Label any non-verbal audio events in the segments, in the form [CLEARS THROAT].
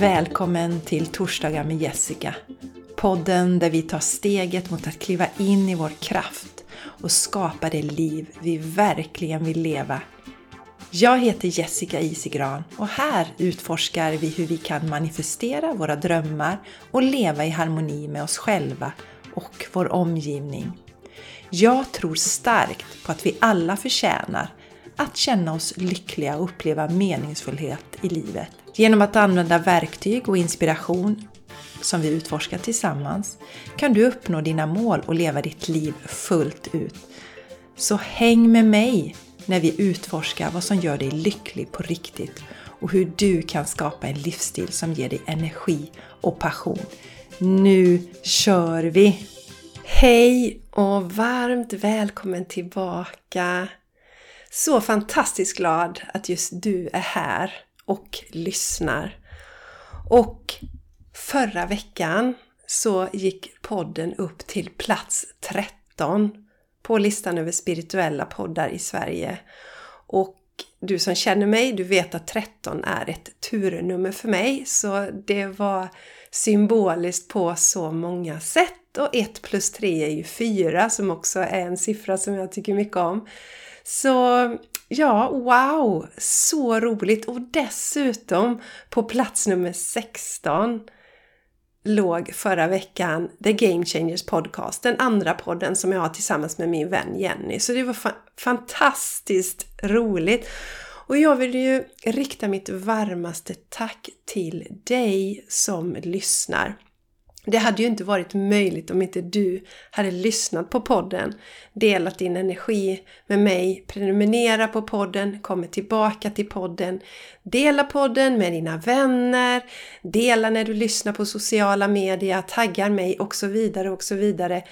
Välkommen till Torsdagar med Jessica. Podden där vi tar steget mot att kliva in i vår kraft och skapa det liv vi verkligen vill leva. Jag heter Jessica Isigran och här utforskar vi hur vi kan manifestera våra drömmar och leva i harmoni med oss själva och vår omgivning. Jag tror starkt på att vi alla förtjänar att känna oss lyckliga och uppleva meningsfullhet i livet. Genom att använda verktyg och inspiration som vi utforskar tillsammans kan du uppnå dina mål och leva ditt liv fullt ut. Så häng med mig när vi utforskar vad som gör dig lycklig på riktigt och hur du kan skapa en livsstil som ger dig energi och passion. Nu kör vi! Hej och varmt välkommen tillbaka! Så fantastiskt glad att just du är här och lyssnar. Och förra veckan så gick podden upp till plats 13 på listan över spirituella poddar i Sverige. Och du som känner mig, du vet att 13 är ett turnummer för mig, så det var symboliskt på så många sätt. Och 1 plus 3 är ju 4 som också är en siffra som jag tycker mycket om. Så ja, wow! Så roligt! Och dessutom på plats nummer 16 låg förra veckan The Game Changers Podcast, den andra podden som jag har tillsammans med min vän Jenny. Så det var fa fantastiskt roligt! Och jag vill ju rikta mitt varmaste tack till dig som lyssnar. Det hade ju inte varit möjligt om inte du hade lyssnat på podden, delat din energi med mig, prenumerera på podden, kommit tillbaka till podden, dela podden med dina vänner, dela när du lyssnar på sociala medier, taggar mig och så vidare och så vidare.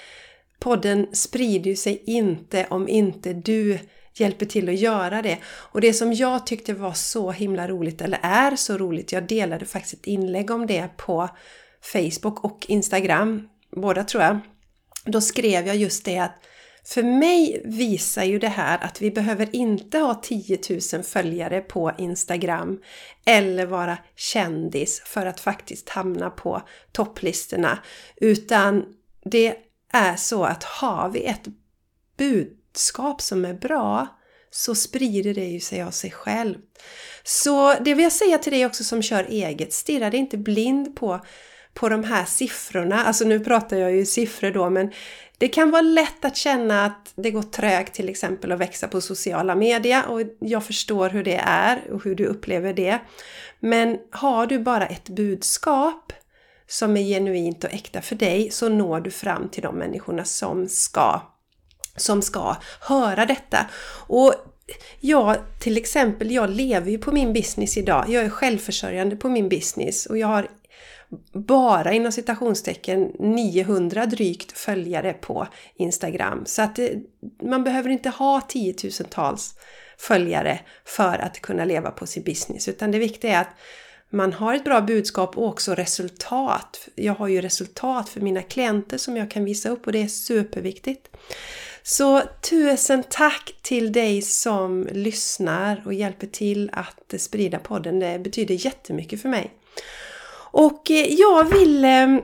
Podden sprider ju sig inte om inte du hjälper till att göra det. Och det som jag tyckte var så himla roligt, eller är så roligt, jag delade faktiskt ett inlägg om det på Facebook och Instagram, båda tror jag. Då skrev jag just det att för mig visar ju det här att vi behöver inte ha 10 000 följare på Instagram eller vara kändis för att faktiskt hamna på topplistorna. Utan det är så att har vi ett budskap som är bra så sprider det ju sig av sig själv. Så det vill jag säga till dig också som kör eget, stirra dig inte blind på på de här siffrorna. Alltså nu pratar jag ju siffror då men det kan vara lätt att känna att det går trögt till exempel att växa på sociala medier och jag förstår hur det är och hur du upplever det. Men har du bara ett budskap som är genuint och äkta för dig så når du fram till de människorna som ska, som ska höra detta. Och jag till exempel, jag lever ju på min business idag. Jag är självförsörjande på min business och jag har bara inom citationstecken 900 drygt följare på Instagram. Så att det, man behöver inte ha tiotusentals följare för att kunna leva på sin business. Utan det viktiga är att man har ett bra budskap och också resultat. Jag har ju resultat för mina klienter som jag kan visa upp och det är superviktigt. Så tusen tack till dig som lyssnar och hjälper till att sprida podden. Det betyder jättemycket för mig. Och eh, jag vill eh,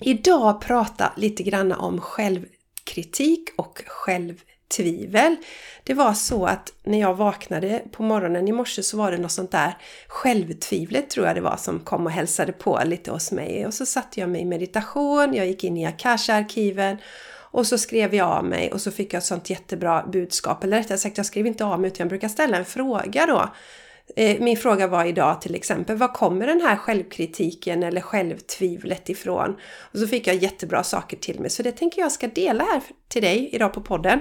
idag prata lite grann om självkritik och självtvivel. Det var så att när jag vaknade på morgonen i morse så var det något sånt där självtvivlet tror jag det var som kom och hälsade på lite hos mig. Och så satte jag mig i meditation, jag gick in i Akasha-arkiven och så skrev jag av mig och så fick jag ett sånt jättebra budskap. Eller rättare sagt, jag skrev inte av mig utan jag brukar ställa en fråga då Eh, min fråga var idag till exempel, var kommer den här självkritiken eller självtvivlet ifrån? Och så fick jag jättebra saker till mig, så det tänker jag ska dela här till dig idag på podden.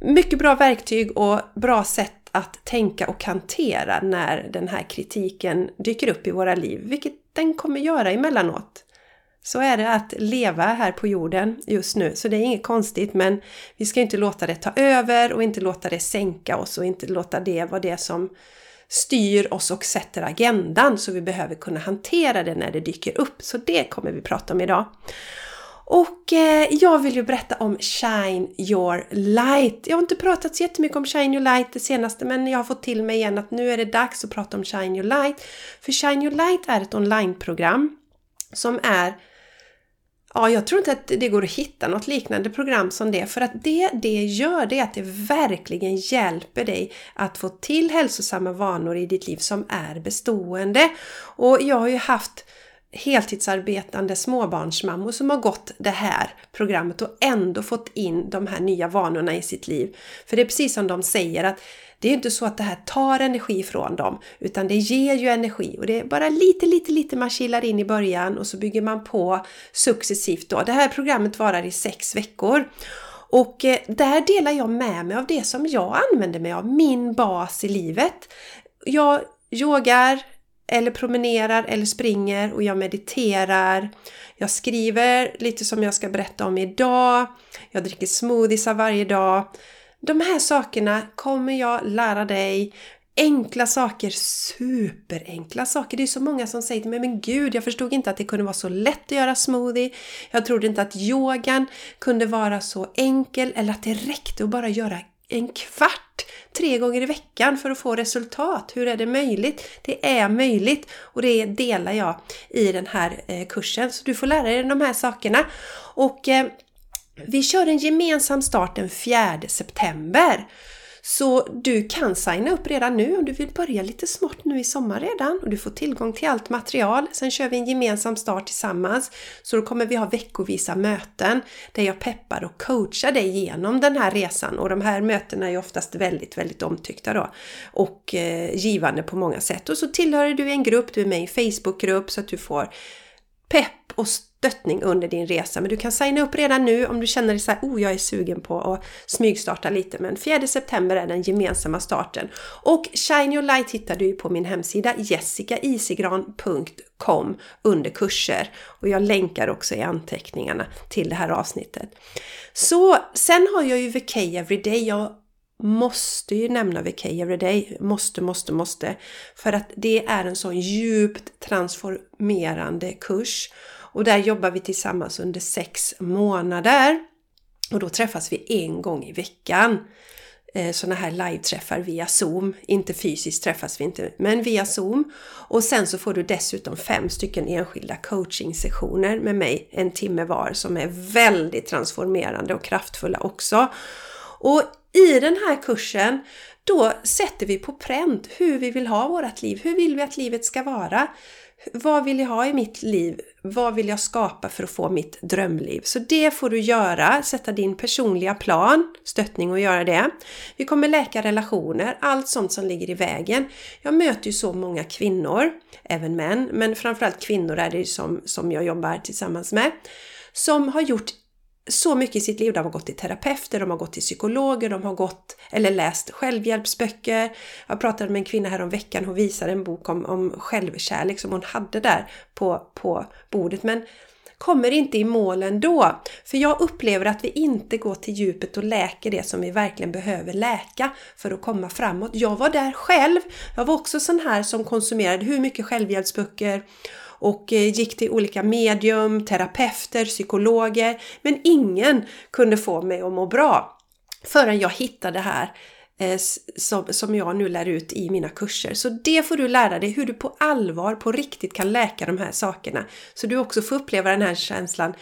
Mycket bra verktyg och bra sätt att tänka och hantera när den här kritiken dyker upp i våra liv, vilket den kommer göra emellanåt. Så är det att leva här på jorden just nu, så det är inget konstigt men vi ska inte låta det ta över och inte låta det sänka oss och inte låta det vara det som styr oss och sätter agendan så vi behöver kunna hantera det när det dyker upp. Så det kommer vi prata om idag. Och eh, jag vill ju berätta om Shine Your Light. Jag har inte pratat så jättemycket om Shine Your Light det senaste men jag har fått till mig igen att nu är det dags att prata om Shine Your Light. För Shine Your Light är ett onlineprogram som är Ja, jag tror inte att det går att hitta något liknande program som det. För att det det gör, det är att det verkligen hjälper dig att få till hälsosamma vanor i ditt liv som är bestående. Och jag har ju haft heltidsarbetande småbarnsmammor som har gått det här programmet och ändå fått in de här nya vanorna i sitt liv. För det är precis som de säger att det är inte så att det här tar energi från dem, utan det ger ju energi och det är bara lite, lite, lite man kilar in i början och så bygger man på successivt då. Det här programmet varar i sex veckor och eh, där delar jag med mig av det som jag använder mig av, min bas i livet. Jag yogar, eller promenerar eller springer och jag mediterar. Jag skriver lite som jag ska berätta om idag. Jag dricker smoothies varje dag. De här sakerna kommer jag lära dig. Enkla saker, superenkla saker. Det är så många som säger till mig, men gud, jag förstod inte att det kunde vara så lätt att göra smoothie. Jag trodde inte att yogan kunde vara så enkel eller att det räckte att bara göra en kvart tre gånger i veckan för att få resultat. Hur är det möjligt? Det är möjligt och det delar jag i den här eh, kursen. Så du får lära dig de här sakerna. Och eh, vi kör en gemensam start den 4 september. Så du kan signa upp redan nu om du vill börja lite smått nu i sommar redan och du får tillgång till allt material. Sen kör vi en gemensam start tillsammans. Så då kommer vi ha veckovisa möten där jag peppar och coachar dig genom den här resan och de här mötena är oftast väldigt, väldigt omtyckta då och eh, givande på många sätt. Och så tillhör du en grupp, du är med i en Facebookgrupp så att du får pepp och stöttning under din resa. Men du kan signa upp redan nu om du känner dig så här, oh jag är sugen på att smygstarta lite. Men 4 september är den gemensamma starten. Och Shine Your Light hittar du på min hemsida jessicaisigran.com under kurser. Och jag länkar också i anteckningarna till det här avsnittet. Så sen har jag ju VK Everyday. Jag måste ju nämna VK Everyday. Måste, måste, måste. För att det är en sån djupt transformerande kurs. Och där jobbar vi tillsammans under sex månader. Och då träffas vi en gång i veckan. Eh, Sådana här live-träffar via Zoom. Inte fysiskt träffas vi inte, men via Zoom. Och sen så får du dessutom fem stycken enskilda coaching-sessioner med mig, en timme var, som är väldigt transformerande och kraftfulla också. Och i den här kursen då sätter vi på pränt hur vi vill ha vårt liv. Hur vill vi att livet ska vara? Vad vill jag ha i mitt liv? Vad vill jag skapa för att få mitt drömliv? Så det får du göra, sätta din personliga plan, stöttning och göra det. Vi kommer läka relationer, allt sånt som ligger i vägen. Jag möter ju så många kvinnor, även män, men framförallt kvinnor är det som, som jag jobbar tillsammans med, som har gjort så mycket i sitt liv. De har gått till terapeuter, de har gått till psykologer, de har gått eller läst självhjälpsböcker. Jag pratade med en kvinna här om veckan, hon visade en bok om, om självkärlek som hon hade där på, på bordet. Men kommer inte i mål ändå. För jag upplever att vi inte går till djupet och läker det som vi verkligen behöver läka för att komma framåt. Jag var där själv. Jag var också sån här som konsumerade hur mycket självhjälpsböcker och eh, gick till olika medium, terapeuter, psykologer. Men ingen kunde få mig att må bra förrän jag hittade det här eh, som, som jag nu lär ut i mina kurser. Så det får du lära dig hur du på allvar, på riktigt kan läka de här sakerna. Så du också får uppleva den här känslan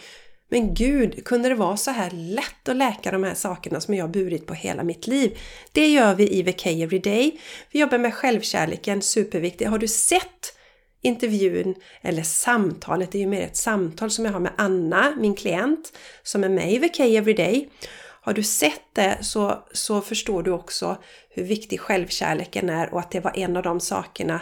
men gud, kunde det vara så här lätt att läka de här sakerna som jag har burit på hela mitt liv? Det gör vi i VK Everyday. Vi jobbar med självkärleken, superviktigt. Har du sett intervjun eller samtalet, det är ju mer ett samtal som jag har med Anna, min klient, som är med i VK Everyday. Har du sett det så, så förstår du också hur viktig självkärleken är och att det var en av de sakerna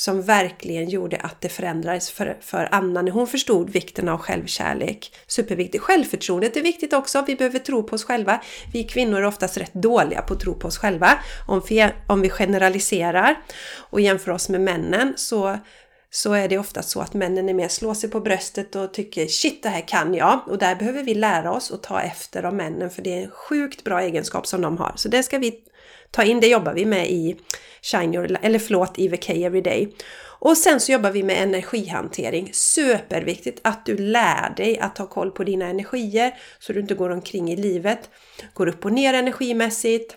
som verkligen gjorde att det förändrades för, för Anna när hon förstod vikten av självkärlek. Superviktigt. Självförtroendet är viktigt också. Vi behöver tro på oss själva. Vi kvinnor är oftast rätt dåliga på att tro på oss själva. Om vi, om vi generaliserar och jämför oss med männen så så är det ofta så att männen är mer slår sig på bröstet och tycker shit det här kan jag. Och där behöver vi lära oss att ta efter av männen för det är en sjukt bra egenskap som de har. Så det ska vi ta in. Det jobbar vi med i Shine Your, eller förlåt, i Everyday. Och sen så jobbar vi med energihantering. Superviktigt att du lär dig att ha koll på dina energier så du inte går omkring i livet, går upp och ner energimässigt,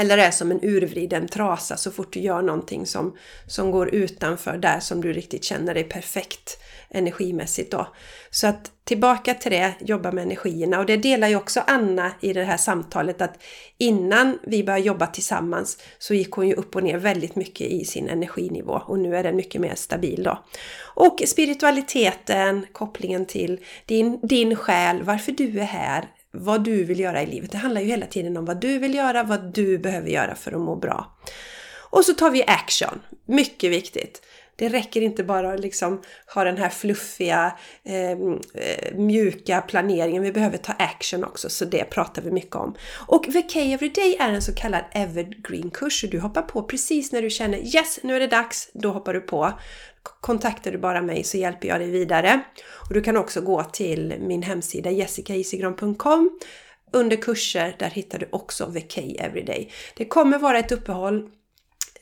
eller är som en urvriden trasa så fort du gör någonting som, som går utanför där som du riktigt känner dig perfekt energimässigt då. Så att tillbaka till det, jobba med energierna och det delar ju också Anna i det här samtalet att innan vi började jobba tillsammans så gick hon ju upp och ner väldigt mycket i sin energinivå och nu är den mycket mer stabil då. Och spiritualiteten, kopplingen till din, din själ, varför du är här, vad du vill göra i livet. Det handlar ju hela tiden om vad du vill göra, vad du behöver göra för att må bra. Och så tar vi action, mycket viktigt. Det räcker inte bara att liksom ha den här fluffiga, ehm, eh, mjuka planeringen. Vi behöver ta action också, så det pratar vi mycket om. Och VK Everyday är en så kallad evergreen-kurs. Du hoppar på precis när du känner yes, nu är det dags. Då hoppar du på. Kontaktar du bara mig så hjälper jag dig vidare. Och du kan också gå till min hemsida jessicaisigran.com under kurser, där hittar du också VK Everyday. Det kommer vara ett uppehåll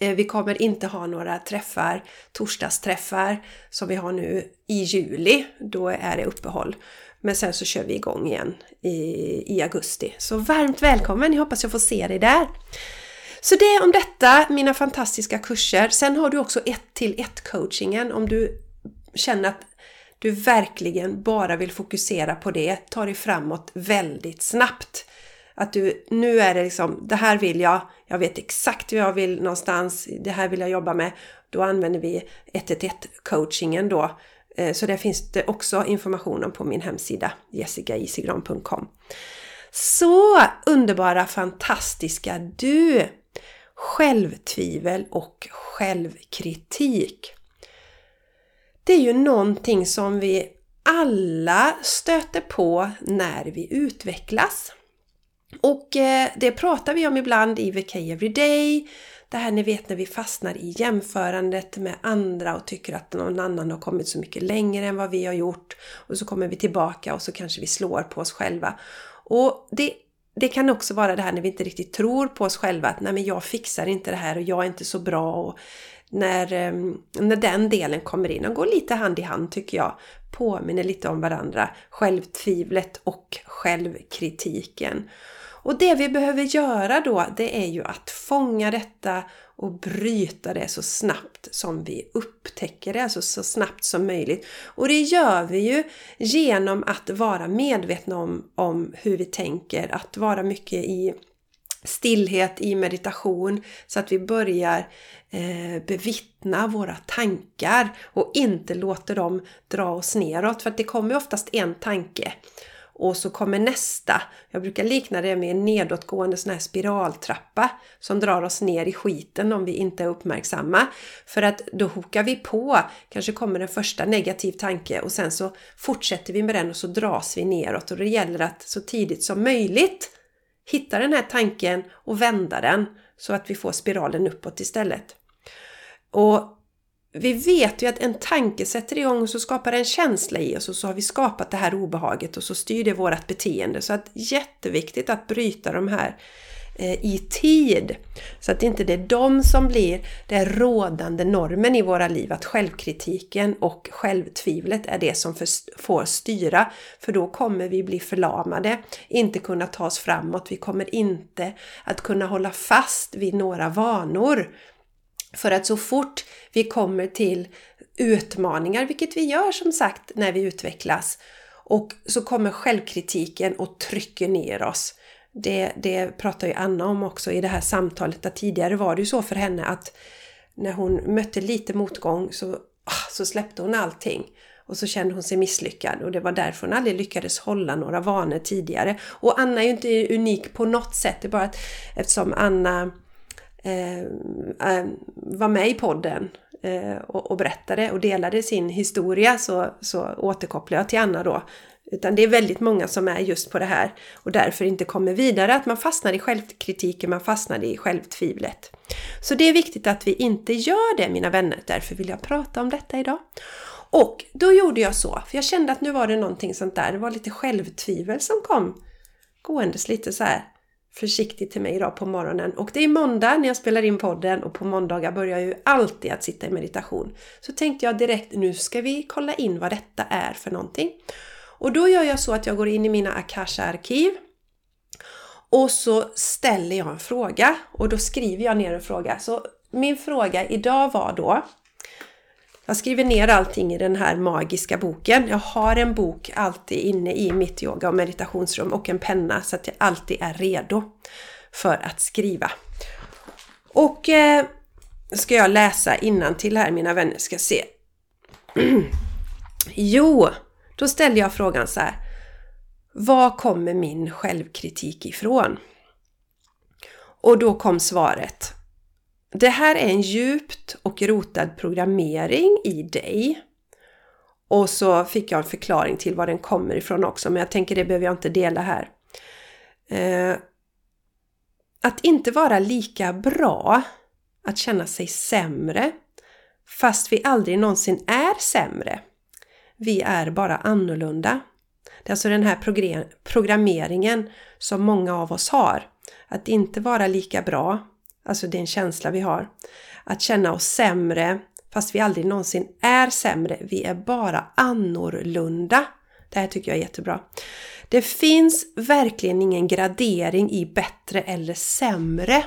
Eh, vi kommer inte ha några träffar, torsdagsträffar som vi har nu i juli. Då är det uppehåll. Men sen så kör vi igång igen i, i augusti. Så varmt välkommen! Jag hoppas jag får se dig där. Så det om detta, mina fantastiska kurser. Sen har du också ett till ett coachingen om du känner att du verkligen bara vill fokusera på det, ta dig framåt väldigt snabbt. Att du, nu är det liksom, det här vill jag, jag vet exakt vad jag vill någonstans, det här vill jag jobba med. Då använder vi 111 coachingen då. Eh, så där finns det också information om på min hemsida jessicaisigran.com. Så underbara, fantastiska du! Självtvivel och självkritik. Det är ju någonting som vi alla stöter på när vi utvecklas. Och eh, det pratar vi om ibland i VK Everyday. Det här ni vet när vi fastnar i jämförandet med andra och tycker att någon annan har kommit så mycket längre än vad vi har gjort. Och så kommer vi tillbaka och så kanske vi slår på oss själva. Och det, det kan också vara det här när vi inte riktigt tror på oss själva att nej men jag fixar inte det här och jag är inte så bra. Och när, ehm, när den delen kommer in och går lite hand i hand tycker jag påminner lite om varandra. Självtvivlet och självkritiken. Och det vi behöver göra då, det är ju att fånga detta och bryta det så snabbt som vi upptäcker det, alltså så snabbt som möjligt. Och det gör vi ju genom att vara medvetna om, om hur vi tänker, att vara mycket i stillhet, i meditation, så att vi börjar eh, bevittna våra tankar och inte låter dem dra oss neråt. För att det kommer oftast en tanke och så kommer nästa. Jag brukar likna det med en nedåtgående sån här spiraltrappa som drar oss ner i skiten om vi inte är uppmärksamma. För att då hokar vi på, kanske kommer en första negativ tanke och sen så fortsätter vi med den och så dras vi neråt och det gäller att så tidigt som möjligt hitta den här tanken och vända den så att vi får spiralen uppåt istället. Och vi vet ju att en tanke sätter igång och så skapar en känsla i oss och så har vi skapat det här obehaget och så styr det vårt beteende. Så att jätteviktigt att bryta de här eh, i tid. Så att inte det är de som blir den rådande normen i våra liv, att självkritiken och självtvivlet är det som får styra. För då kommer vi bli förlamade, inte kunna ta oss framåt, vi kommer inte att kunna hålla fast vid några vanor. För att så fort vi kommer till utmaningar, vilket vi gör som sagt när vi utvecklas, och så kommer självkritiken och trycker ner oss. Det, det pratar ju Anna om också i det här samtalet, att tidigare var det ju så för henne att när hon mötte lite motgång så, ah, så släppte hon allting. Och så kände hon sig misslyckad och det var därför hon aldrig lyckades hålla några vanor tidigare. Och Anna är ju inte unik på något sätt, det är bara att eftersom Anna Eh, eh, var med i podden eh, och, och berättade och delade sin historia så, så återkopplar jag till Anna då. Utan det är väldigt många som är just på det här och därför inte kommer vidare. Att man fastnar i självkritiken, man fastnar i självtvivlet. Så det är viktigt att vi inte gör det mina vänner. Därför vill jag prata om detta idag. Och då gjorde jag så, för jag kände att nu var det någonting sånt där. Det var lite självtvivel som kom gåendes lite så här försiktigt till mig idag på morgonen. Och det är måndag när jag spelar in podden och på måndagar börjar jag ju alltid att sitta i meditation. Så tänkte jag direkt, nu ska vi kolla in vad detta är för någonting. Och då gör jag så att jag går in i mina Akasha-arkiv och så ställer jag en fråga och då skriver jag ner en fråga. Så min fråga idag var då jag skriver ner allting i den här magiska boken. Jag har en bok alltid inne i mitt yoga och meditationsrum och en penna så att jag alltid är redo för att skriva. Och eh, ska jag läsa innan till här mina vänner ska se. [CLEARS THROAT] jo, då ställde jag frågan så här. Var kommer min självkritik ifrån? Och då kom svaret. Det här är en djupt och rotad programmering i dig. Och så fick jag en förklaring till var den kommer ifrån också, men jag tänker det behöver jag inte dela här. Eh, att inte vara lika bra, att känna sig sämre, fast vi aldrig någonsin är sämre. Vi är bara annorlunda. Det är alltså den här programmeringen som många av oss har. Att inte vara lika bra, alltså det är en känsla vi har. Att känna oss sämre, fast vi aldrig någonsin är sämre. Vi är bara annorlunda. Det här tycker jag är jättebra. Det finns verkligen ingen gradering i bättre eller sämre.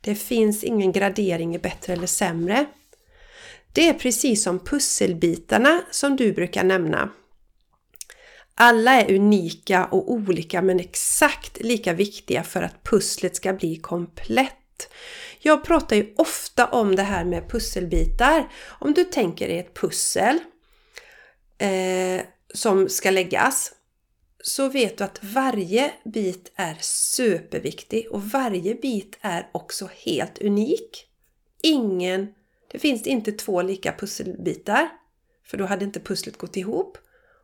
Det finns ingen gradering i bättre eller sämre. Det är precis som pusselbitarna som du brukar nämna. Alla är unika och olika men exakt lika viktiga för att pusslet ska bli komplett. Jag pratar ju ofta om det här med pusselbitar. Om du tänker dig ett pussel eh, som ska läggas så vet du att varje bit är superviktig och varje bit är också helt unik. Ingen, det finns inte två lika pusselbitar för då hade inte pusslet gått ihop.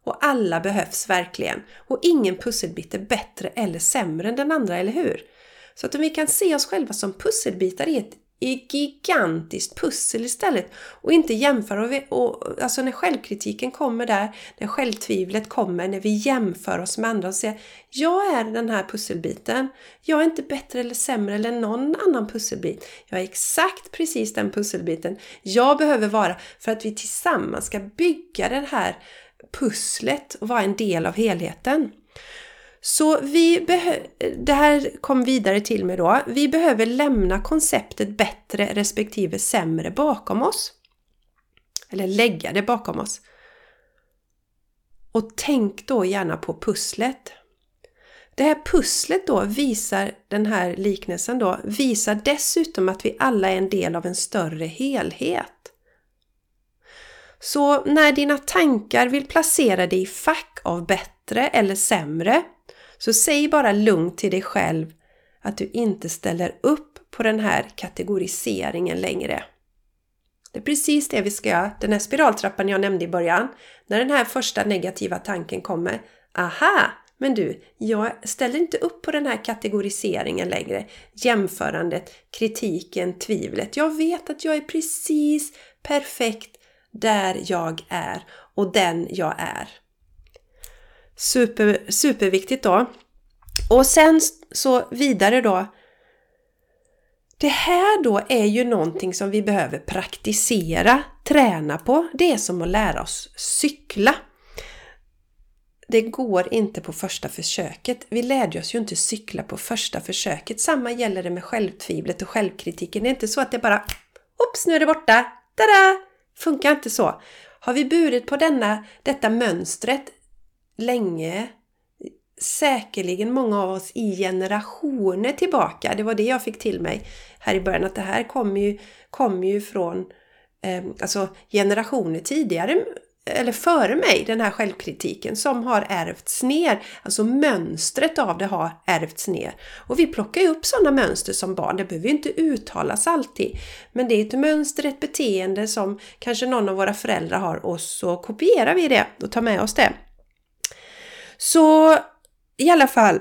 Och alla behövs verkligen. Och ingen pusselbit är bättre eller sämre än den andra, eller hur? Så att om vi kan se oss själva som pusselbitar i ett gigantiskt pussel istället och inte jämföra. Och, och, alltså när självkritiken kommer där, när självtvivlet kommer, när vi jämför oss med andra och säger Jag är den här pusselbiten. Jag är inte bättre eller sämre än någon annan pusselbit. Jag är exakt precis den pusselbiten jag behöver vara för att vi tillsammans ska bygga den här pusslet och vara en del av helheten. Så vi det här kom vidare till mig då. Vi behöver lämna konceptet bättre respektive sämre bakom oss. Eller lägga det bakom oss. Och tänk då gärna på pusslet. Det här pusslet då visar, den här liknelsen då, visar dessutom att vi alla är en del av en större helhet. Så när dina tankar vill placera dig i fack av bättre eller sämre så säg bara lugnt till dig själv att du inte ställer upp på den här kategoriseringen längre. Det är precis det vi ska göra. Den här spiraltrappan jag nämnde i början. När den här första negativa tanken kommer. Aha! Men du, jag ställer inte upp på den här kategoriseringen längre. Jämförandet, kritiken, tvivlet. Jag vet att jag är precis perfekt där jag är och den jag är. Super, superviktigt då. Och sen så vidare då. Det här då är ju någonting som vi behöver praktisera, träna på. Det är som att lära oss cykla. Det går inte på första försöket. Vi lärde oss ju inte cykla på första försöket. Samma gäller det med självtvivlet och självkritiken. Det är inte så att det bara Oops, nu är det borta! Tada! Funkar inte så. Har vi burit på denna, detta mönstret länge, säkerligen många av oss i generationer tillbaka. Det var det jag fick till mig här i början, att det här kommer ju, kommer ju från eh, alltså generationer tidigare eller före mig, den här självkritiken som har ärvts ner. Alltså mönstret av det har ärvts ner. Och vi plockar ju upp sådana mönster som barn. Det behöver ju inte uttalas alltid. Men det är ett mönster, ett beteende som kanske någon av våra föräldrar har och så kopierar vi det och tar med oss det. Så i alla fall,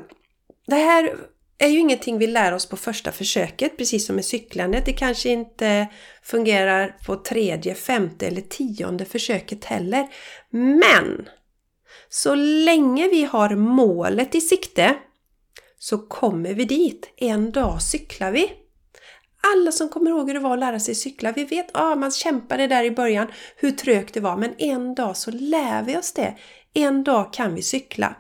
det här är ju ingenting vi lär oss på första försöket, precis som med cyklandet. Det kanske inte fungerar på tredje, femte eller tionde försöket heller. Men så länge vi har målet i sikte så kommer vi dit. En dag cyklar vi. Alla som kommer ihåg hur det var att lära sig cykla, vi vet att ah, man kämpade där i början, hur trögt det var, men en dag så lär vi oss det. En dag kan vi cykla.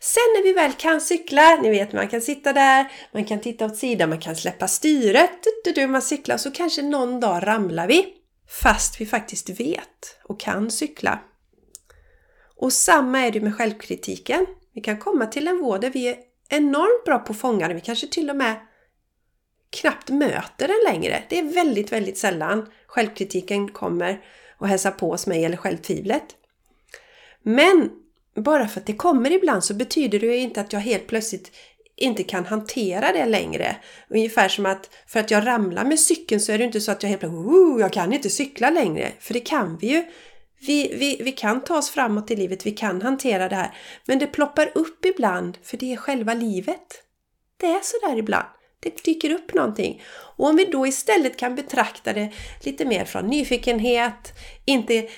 Sen när vi väl kan cykla, ni vet man kan sitta där, man kan titta åt sidan, man kan släppa styret, du, du, man cyklar så kanske någon dag ramlar vi. Fast vi faktiskt vet och kan cykla. Och samma är det med självkritiken. Vi kan komma till en nivå där vi är enormt bra på att fånga den. Vi kanske till och med knappt möter den längre. Det är väldigt, väldigt sällan självkritiken kommer och hälsar på hos mig eller självtvivlet. Men bara för att det kommer ibland så betyder det ju inte att jag helt plötsligt inte kan hantera det längre. Ungefär som att för att jag ramlar med cykeln så är det inte så att jag helt plötsligt oh, jag kan inte cykla längre. För det kan vi ju. Vi, vi, vi kan ta oss framåt i livet, vi kan hantera det här. Men det ploppar upp ibland, för det är själva livet. Det är sådär ibland. Det dyker upp någonting. Och om vi då istället kan betrakta det lite mer från nyfikenhet, inte,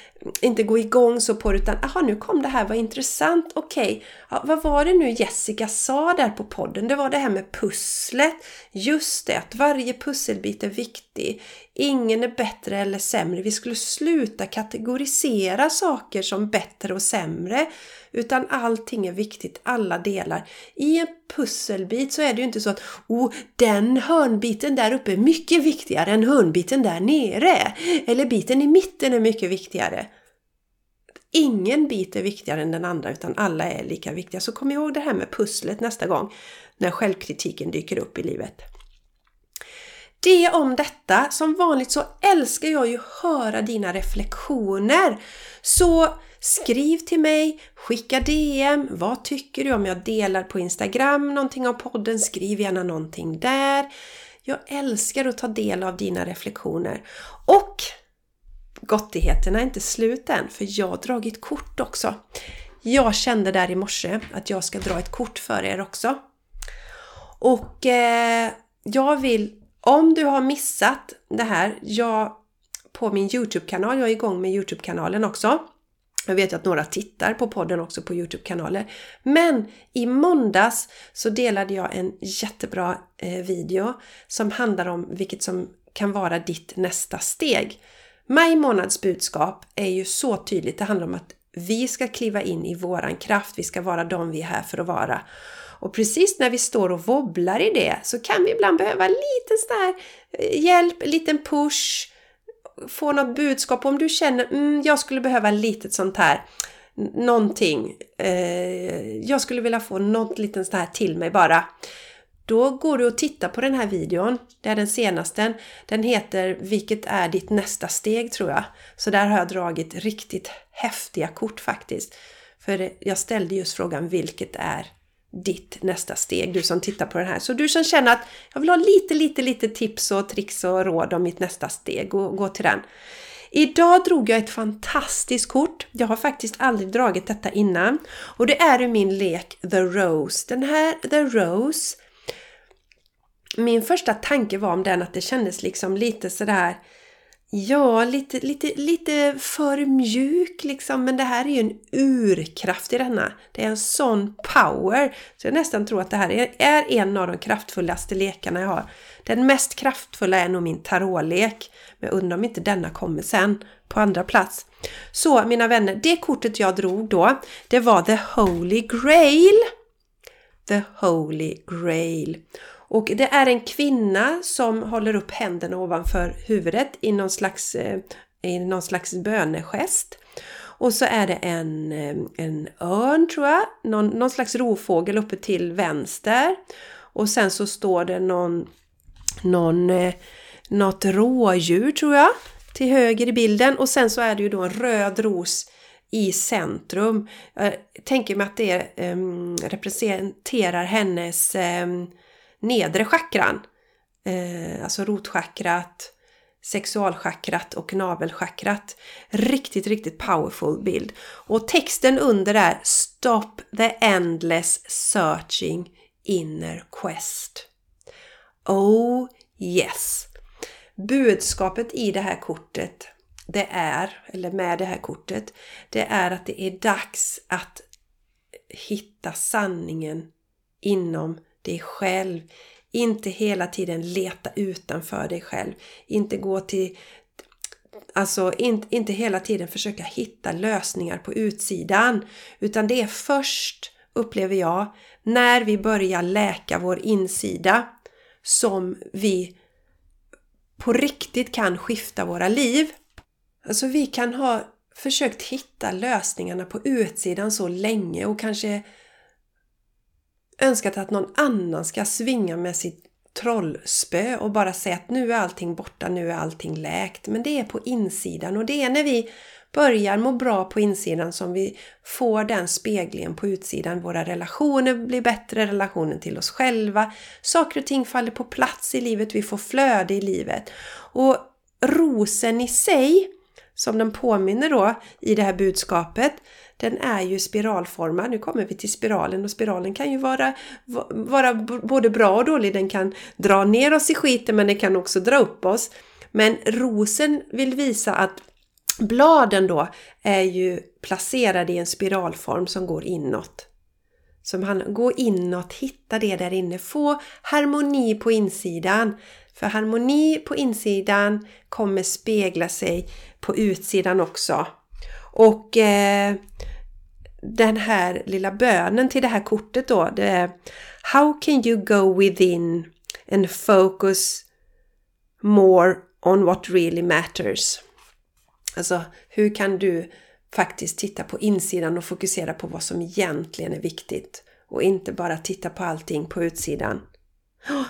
inte gå igång så på det utan aha nu kom det här, vad intressant, okej. Okay. Ja, vad var det nu Jessica sa där på podden? Det var det här med pusslet. Just det, att varje pusselbit är viktig. Ingen är bättre eller sämre. Vi skulle sluta kategorisera saker som bättre och sämre. Utan allting är viktigt, alla delar. I en pusselbit så är det ju inte så att oh, den hörnbiten där uppe är mycket viktigare än hörnbiten där nere. Eller biten i mitten är mycket viktigare. Ingen bit är viktigare än den andra utan alla är lika viktiga. Så kom ihåg det här med pusslet nästa gång när självkritiken dyker upp i livet. Det om detta. Som vanligt så älskar jag ju höra dina reflektioner. Så skriv till mig, skicka DM. Vad tycker du om jag delar på Instagram någonting av podden? Skriv gärna någonting där. Jag älskar att ta del av dina reflektioner. Och gottigheterna är inte slut än, för jag har dragit kort också. Jag kände där i morse att jag ska dra ett kort för er också. Och eh, jag vill, om du har missat det här, jag på min Youtube-kanal, jag är igång med Youtube-kanalen också. Jag vet att några tittar på podden också på Youtube-kanaler. Men i måndags så delade jag en jättebra eh, video som handlar om vilket som kan vara ditt nästa steg. Maj månads budskap är ju så tydligt. Det handlar om att vi ska kliva in i våran kraft. Vi ska vara de vi är här för att vara. Och precis när vi står och wobblar i det så kan vi ibland behöva lite sån här eh, hjälp, en liten push, få något budskap. Om du känner mm, jag skulle behöva lite sånt här någonting. Eh, jag skulle vilja få något litet sånt här till mig bara. Då går du och tittar på den här videon. Det är den senaste. Den heter Vilket är ditt nästa steg tror jag. Så där har jag dragit riktigt häftiga kort faktiskt. För jag ställde just frågan Vilket är ditt nästa steg, du som tittar på den här. Så du som känner att jag vill ha lite, lite, lite tips och tricks och råd om mitt nästa steg, gå, gå till den. Idag drog jag ett fantastiskt kort. Jag har faktiskt aldrig dragit detta innan. Och det är ur min lek The Rose. Den här The Rose min första tanke var om den att det kändes liksom lite sådär Ja, lite, lite, lite för mjuk liksom. Men det här är ju en urkraft i denna. Det är en sån power. Så jag nästan tror att det här är en av de kraftfullaste lekarna jag har. Den mest kraftfulla är nog min tarotlek. Men jag undrar om inte denna kommer sen på andra plats. Så mina vänner, det kortet jag drog då, det var The Holy Grail. The Holy Grail. Och det är en kvinna som håller upp händerna ovanför huvudet i någon slags, eh, i någon slags bönegest. Och så är det en, eh, en örn tror jag, någon, någon slags rovfågel uppe till vänster. Och sen så står det någon, någon, eh, något rådjur tror jag till höger i bilden. Och sen så är det ju då en röd ros i centrum. Jag tänker mig att det um, representerar hennes um, nedre chakran. Eh, alltså rotchakrat, sexualchakrat och navelchakrat. Riktigt, riktigt powerful bild. Och texten under är Stop the endless searching inner quest. Oh yes! Budskapet i det här kortet det är, eller med det här kortet, det är att det är dags att hitta sanningen inom dig själv. Inte hela tiden leta utanför dig själv. Inte gå till... Alltså inte, inte hela tiden försöka hitta lösningar på utsidan. Utan det är först, upplever jag, när vi börjar läka vår insida som vi på riktigt kan skifta våra liv. Alltså vi kan ha försökt hitta lösningarna på utsidan så länge och kanske önskat att någon annan ska svinga med sitt trollspö och bara säga att nu är allting borta, nu är allting läkt. Men det är på insidan och det är när vi börjar må bra på insidan som vi får den speglingen på utsidan. Våra relationer blir bättre, relationen till oss själva. Saker och ting faller på plats i livet, vi får flöde i livet. Och rosen i sig, som den påminner då i det här budskapet, den är ju spiralformad. Nu kommer vi till spiralen och spiralen kan ju vara, vara både bra och dålig. Den kan dra ner oss i skiten men den kan också dra upp oss. Men rosen vill visa att bladen då är ju placerade i en spiralform som går inåt. Som han går inåt, hitta det där inne, få harmoni på insidan. För harmoni på insidan kommer spegla sig på utsidan också. Och eh, den här lilla bönen till det här kortet då, det är How can you go within and focus more on what really matters? Alltså, hur kan du faktiskt titta på insidan och fokusera på vad som egentligen är viktigt och inte bara titta på allting på utsidan.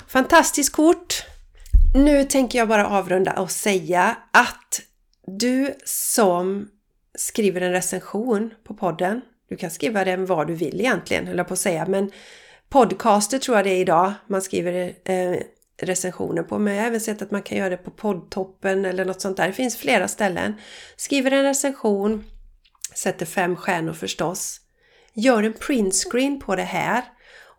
Fantastiskt kort! Nu tänker jag bara avrunda och säga att du som skriver en recension på podden, du kan skriva den var du vill egentligen, höll jag på att säga, men podcaster tror jag det är idag man skriver eh, recensioner på, men jag har även sett att man kan göra det på poddtoppen eller något sånt där. Det finns flera ställen. Skriver en recension, sätter fem stjärnor förstås, gör en printscreen på det här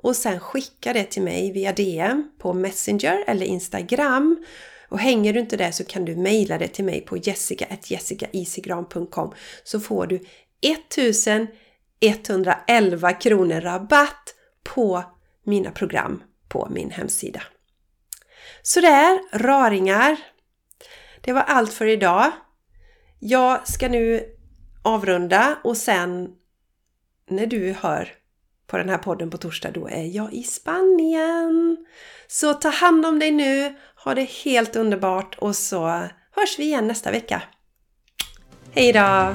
och sen skicka det till mig via DM på Messenger eller Instagram. Och hänger du inte där så kan du mejla det till mig på jessica.jessicaisigran.com så får du 1111 kronor rabatt på mina program på min hemsida. Sådär, raringar. Det var allt för idag. Jag ska nu avrunda och sen när du hör på den här podden på torsdag, då är jag i Spanien. Så ta hand om dig nu, ha det helt underbart och så hörs vi igen nästa vecka. Hej då!